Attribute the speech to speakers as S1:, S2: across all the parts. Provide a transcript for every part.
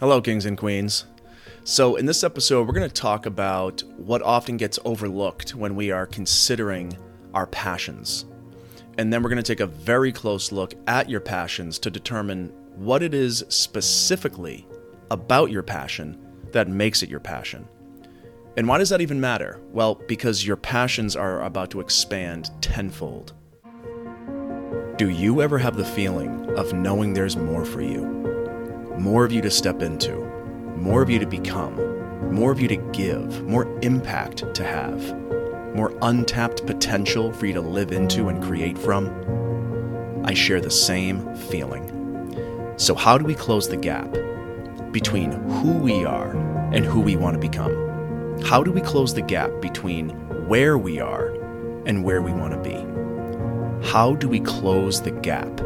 S1: Hello, kings and queens. So, in this episode, we're going to talk about what often gets overlooked when we are considering our passions. And then we're going to take a very close look at your passions to determine what it is specifically about your passion that makes it your passion. And why does that even matter? Well, because your passions are about to expand tenfold. Do you ever have the feeling of knowing there's more for you? More of you to step into, more of you to become, more of you to give, more impact to have, more untapped potential for you to live into and create from? I share the same feeling. So, how do we close the gap between who we are and who we want to become? How do we close the gap between where we are and where we want to be? How do we close the gap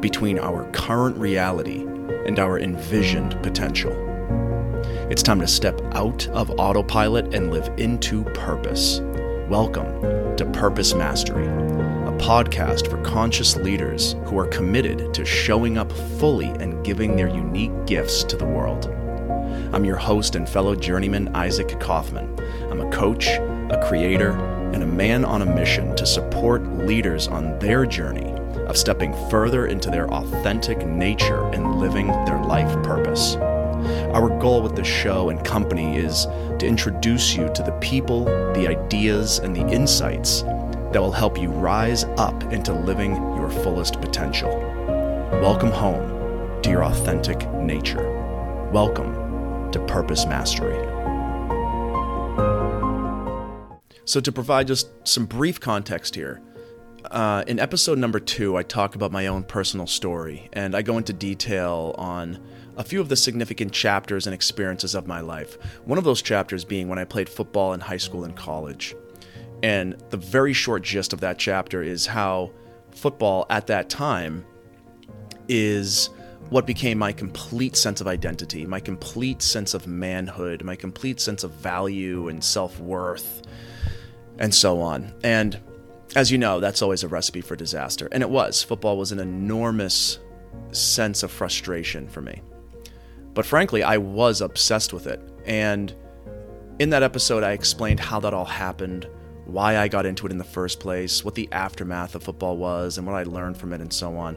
S1: between our current reality and our envisioned potential? It's time to step out of autopilot and live into purpose. Welcome to Purpose Mastery, a podcast for conscious leaders who are committed to showing up fully and giving their unique gifts to the world. I'm your host and fellow journeyman, Isaac Kaufman. I'm a coach, a creator, and a man on a mission to support leaders on their journey of stepping further into their authentic nature and living their life purpose. Our goal with the show and company is to introduce you to the people, the ideas, and the insights that will help you rise up into living your fullest potential. Welcome home to your authentic nature. Welcome to Purpose Mastery. So, to provide just some brief context here, uh, in episode number two, I talk about my own personal story, and I go into detail on a few of the significant chapters and experiences of my life. One of those chapters being when I played football in high school and college. And the very short gist of that chapter is how football at that time is what became my complete sense of identity, my complete sense of manhood, my complete sense of value and self worth and so on. And as you know, that's always a recipe for disaster. And it was. Football was an enormous sense of frustration for me. But frankly, I was obsessed with it. And in that episode, I explained how that all happened, why I got into it in the first place, what the aftermath of football was, and what I learned from it, and so on.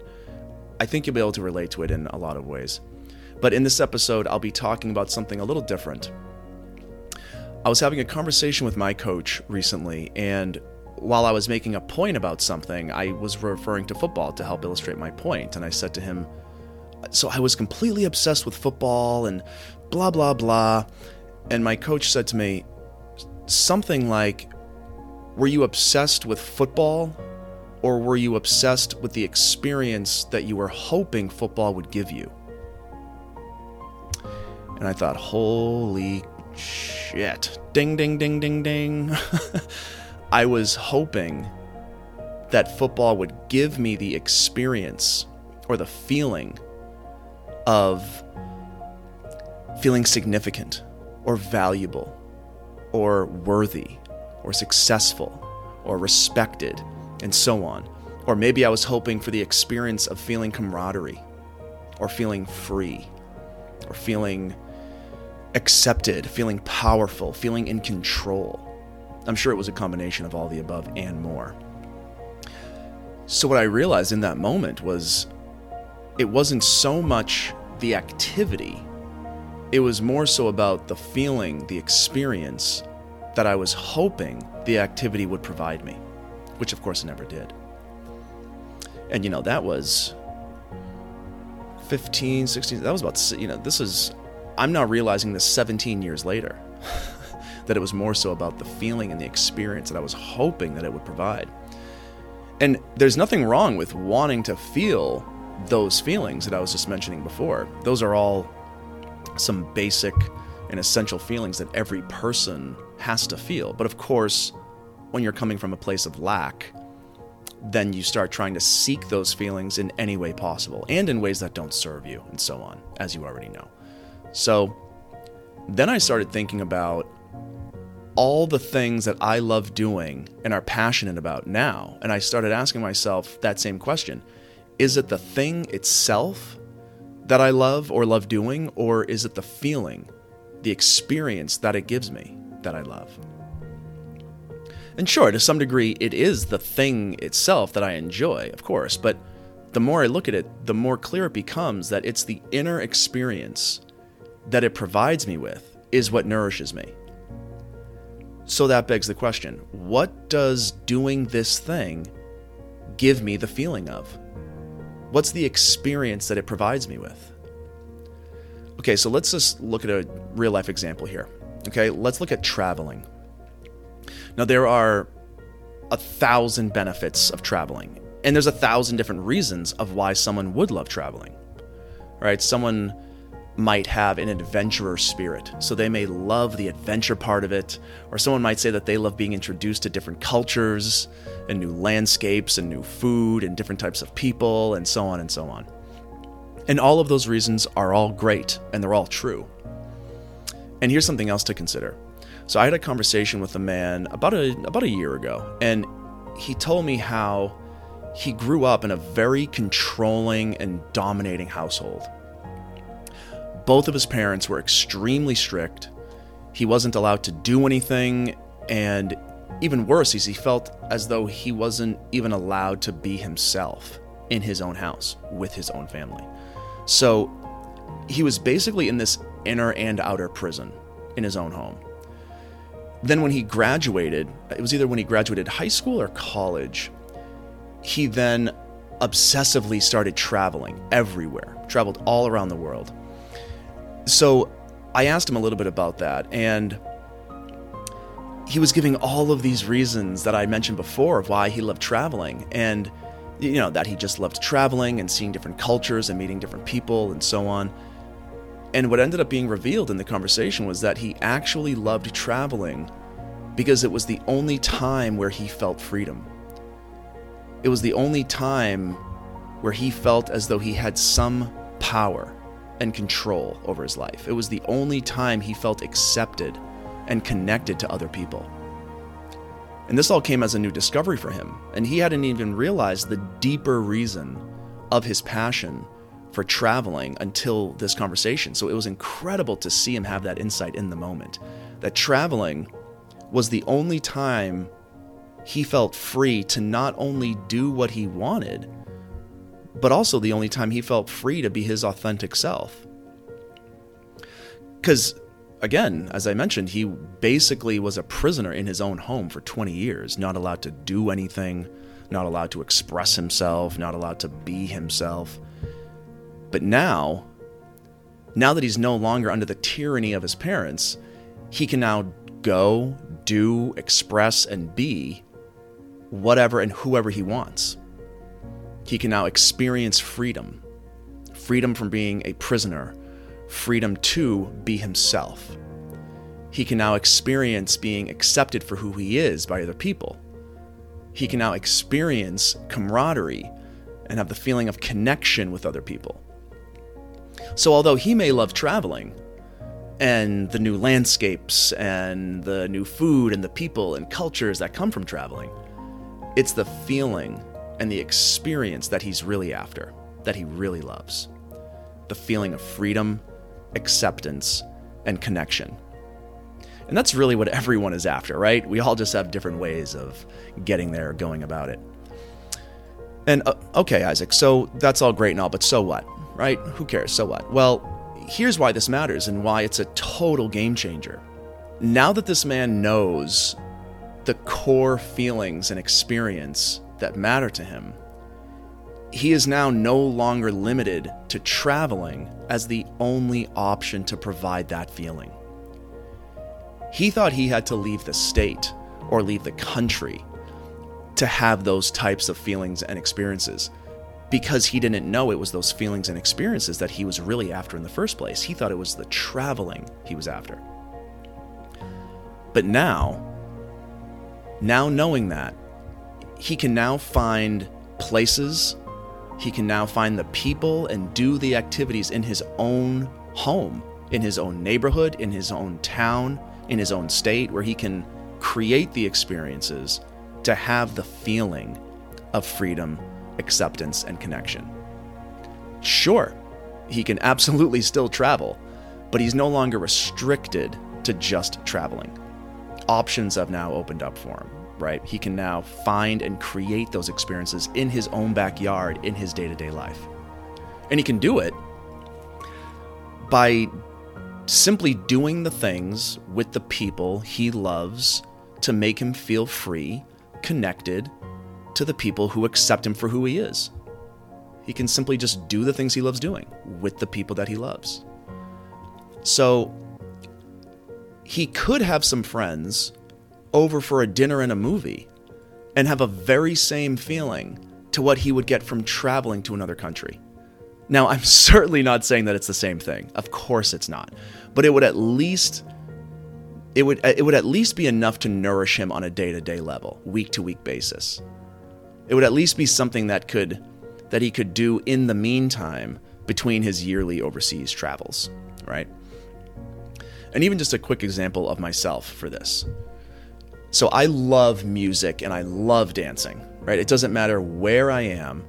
S1: I think you'll be able to relate to it in a lot of ways. But in this episode, I'll be talking about something a little different. I was having a conversation with my coach recently, and while I was making a point about something, I was referring to football to help illustrate my point. And I said to him, So I was completely obsessed with football and blah, blah, blah. And my coach said to me something like, Were you obsessed with football? Or were you obsessed with the experience that you were hoping football would give you? And I thought, Holy shit. Ding, ding, ding, ding, ding. I was hoping that football would give me the experience or the feeling of feeling significant or valuable or worthy or successful or respected and so on. Or maybe I was hoping for the experience of feeling camaraderie or feeling free or feeling accepted, feeling powerful, feeling in control. I'm sure it was a combination of all the above and more. So, what I realized in that moment was it wasn't so much the activity, it was more so about the feeling, the experience that I was hoping the activity would provide me, which of course it never did. And you know, that was 15, 16, that was about, you know, this is I'm now realizing this 17 years later that it was more so about the feeling and the experience that I was hoping that it would provide. And there's nothing wrong with wanting to feel those feelings that I was just mentioning before. Those are all some basic and essential feelings that every person has to feel. But of course, when you're coming from a place of lack, then you start trying to seek those feelings in any way possible and in ways that don't serve you, and so on, as you already know. So then I started thinking about all the things that I love doing and are passionate about now. And I started asking myself that same question Is it the thing itself that I love or love doing, or is it the feeling, the experience that it gives me that I love? And sure, to some degree, it is the thing itself that I enjoy, of course, but the more I look at it, the more clear it becomes that it's the inner experience that it provides me with is what nourishes me. So that begs the question what does doing this thing give me the feeling of? What's the experience that it provides me with? Okay, so let's just look at a real life example here. Okay, let's look at traveling. Now, there are a thousand benefits of traveling, and there's a thousand different reasons of why someone would love traveling. Right? Someone might have an adventurer spirit, so they may love the adventure part of it, or someone might say that they love being introduced to different cultures and new landscapes and new food and different types of people and so on and so on. And all of those reasons are all great and they're all true. And here's something else to consider. So I had a conversation with a man about a about a year ago, and he told me how he grew up in a very controlling and dominating household. Both of his parents were extremely strict. He wasn't allowed to do anything, and even worse he felt as though he wasn't even allowed to be himself in his own house with his own family. So he was basically in this inner and outer prison in his own home. Then, when he graduated, it was either when he graduated high school or college, he then obsessively started traveling everywhere, traveled all around the world. So I asked him a little bit about that, and he was giving all of these reasons that I mentioned before of why he loved traveling. And, you know, that he just loved traveling and seeing different cultures and meeting different people and so on. And what ended up being revealed in the conversation was that he actually loved traveling because it was the only time where he felt freedom. It was the only time where he felt as though he had some power and control over his life. It was the only time he felt accepted and connected to other people. And this all came as a new discovery for him, and he hadn't even realized the deeper reason of his passion for traveling until this conversation. So it was incredible to see him have that insight in the moment that traveling was the only time he felt free to not only do what he wanted, but also the only time he felt free to be his authentic self. Because, again, as I mentioned, he basically was a prisoner in his own home for 20 years, not allowed to do anything, not allowed to express himself, not allowed to be himself. But now, now that he's no longer under the tyranny of his parents, he can now go, do, express, and be whatever and whoever he wants. He can now experience freedom freedom from being a prisoner, freedom to be himself. He can now experience being accepted for who he is by other people. He can now experience camaraderie and have the feeling of connection with other people. So, although he may love traveling and the new landscapes and the new food and the people and cultures that come from traveling, it's the feeling and the experience that he's really after, that he really loves. The feeling of freedom, acceptance, and connection. And that's really what everyone is after, right? We all just have different ways of getting there, going about it. And uh, okay, Isaac, so that's all great and all, but so what, right? Who cares? So what? Well, here's why this matters and why it's a total game changer. Now that this man knows the core feelings and experience that matter to him. He is now no longer limited to traveling as the only option to provide that feeling. He thought he had to leave the state or leave the country to have those types of feelings and experiences because he didn't know it was those feelings and experiences that he was really after in the first place. He thought it was the traveling he was after. But now, now knowing that, he can now find places, he can now find the people and do the activities in his own home, in his own neighborhood, in his own town, in his own state, where he can create the experiences to have the feeling of freedom, acceptance, and connection. Sure, he can absolutely still travel, but he's no longer restricted to just traveling. Options have now opened up for him, right? He can now find and create those experiences in his own backyard in his day to day life. And he can do it by simply doing the things with the people he loves to make him feel free, connected to the people who accept him for who he is. He can simply just do the things he loves doing with the people that he loves. So he could have some friends over for a dinner and a movie and have a very same feeling to what he would get from traveling to another country. Now, I'm certainly not saying that it's the same thing. Of course it's not. But it would at least it would it would at least be enough to nourish him on a day-to-day level, week-to-week basis. It would at least be something that could that he could do in the meantime between his yearly overseas travels, right? And even just a quick example of myself for this. So I love music and I love dancing, right? It doesn't matter where I am.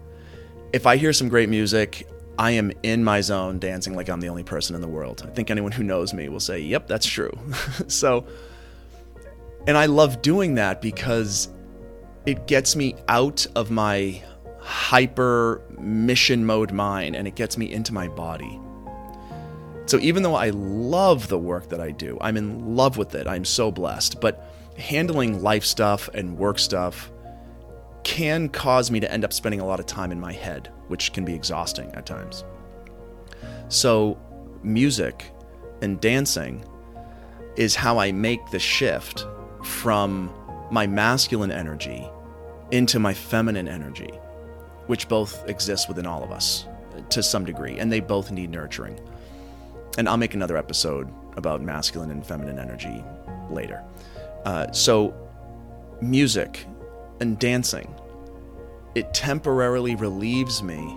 S1: If I hear some great music, I am in my zone dancing like I'm the only person in the world. I think anyone who knows me will say, yep, that's true. so, and I love doing that because it gets me out of my hyper mission mode mind and it gets me into my body. So even though I love the work that I do, I'm in love with it, I'm so blessed, but handling life stuff and work stuff can cause me to end up spending a lot of time in my head, which can be exhausting at times. So, music and dancing is how I make the shift from my masculine energy into my feminine energy, which both exist within all of us to some degree, and they both need nurturing. And I'll make another episode about masculine and feminine energy later. Uh, so, music and dancing, it temporarily relieves me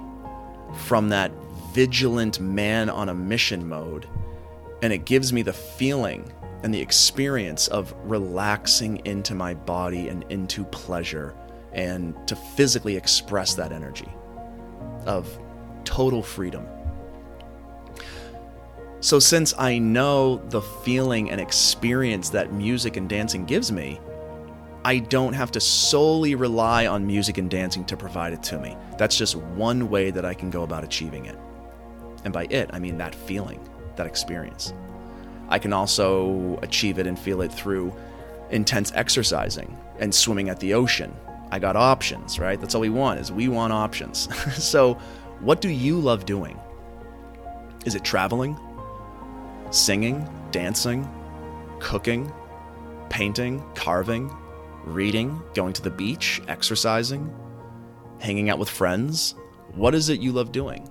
S1: from that vigilant man on a mission mode, and it gives me the feeling and the experience of relaxing into my body and into pleasure and to physically express that energy of total freedom. So, since I know the feeling and experience that music and dancing gives me, I don't have to solely rely on music and dancing to provide it to me. That's just one way that I can go about achieving it. And by it, I mean that feeling, that experience. I can also achieve it and feel it through intense exercising and swimming at the ocean. I got options, right? That's all we want is we want options. so, what do you love doing? Is it traveling? Singing, dancing, cooking, painting, carving, reading, going to the beach, exercising, hanging out with friends? What is it you love doing?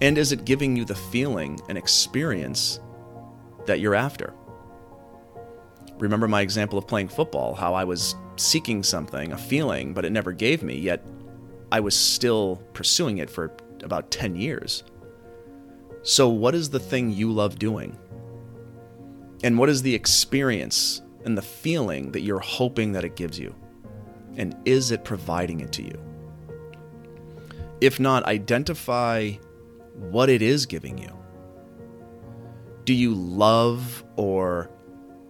S1: And is it giving you the feeling and experience that you're after? Remember my example of playing football, how I was seeking something, a feeling, but it never gave me, yet I was still pursuing it for about 10 years. So, what is the thing you love doing? And what is the experience and the feeling that you're hoping that it gives you? And is it providing it to you? If not, identify what it is giving you. Do you love or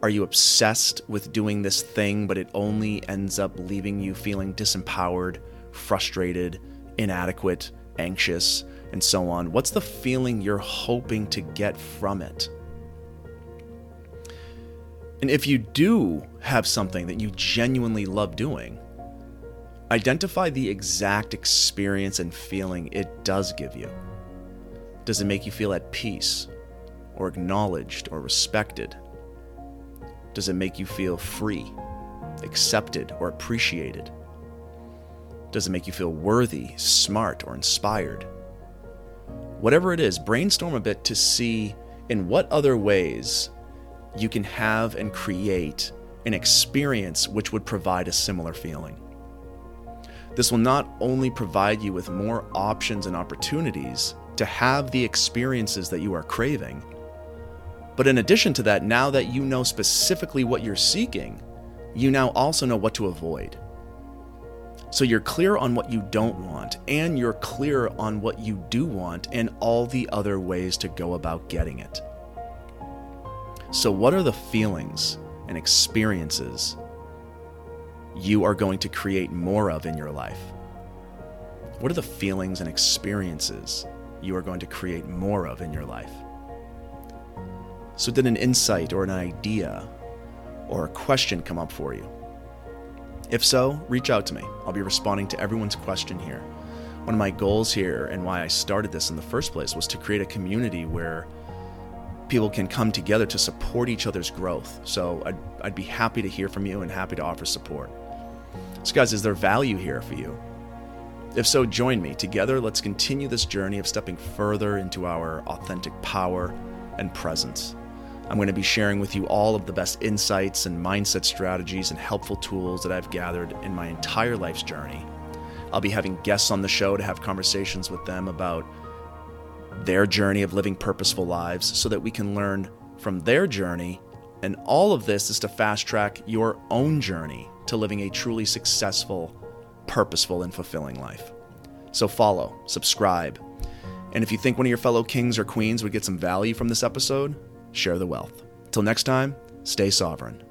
S1: are you obsessed with doing this thing, but it only ends up leaving you feeling disempowered, frustrated, inadequate, anxious, and so on, what's the feeling you're hoping to get from it? And if you do have something that you genuinely love doing, identify the exact experience and feeling it does give you. Does it make you feel at peace, or acknowledged, or respected? Does it make you feel free, accepted, or appreciated? Does it make you feel worthy, smart, or inspired? Whatever it is, brainstorm a bit to see in what other ways you can have and create an experience which would provide a similar feeling. This will not only provide you with more options and opportunities to have the experiences that you are craving, but in addition to that, now that you know specifically what you're seeking, you now also know what to avoid. So you're clear on what you don't want, and you're clear on what you do want, and all the other ways to go about getting it. So, what are the feelings and experiences you are going to create more of in your life? What are the feelings and experiences you are going to create more of in your life? So, did an insight or an idea or a question come up for you? If so, reach out to me. I'll be responding to everyone's question here. One of my goals here and why I started this in the first place was to create a community where people can come together to support each other's growth. So I'd, I'd be happy to hear from you and happy to offer support. So, guys, is there value here for you? If so, join me. Together, let's continue this journey of stepping further into our authentic power and presence. I'm going to be sharing with you all of the best insights and mindset strategies and helpful tools that I've gathered in my entire life's journey. I'll be having guests on the show to have conversations with them about their journey of living purposeful lives so that we can learn from their journey. And all of this is to fast track your own journey to living a truly successful, purposeful, and fulfilling life. So follow, subscribe, and if you think one of your fellow kings or queens would get some value from this episode, share the wealth. Till next time, stay sovereign.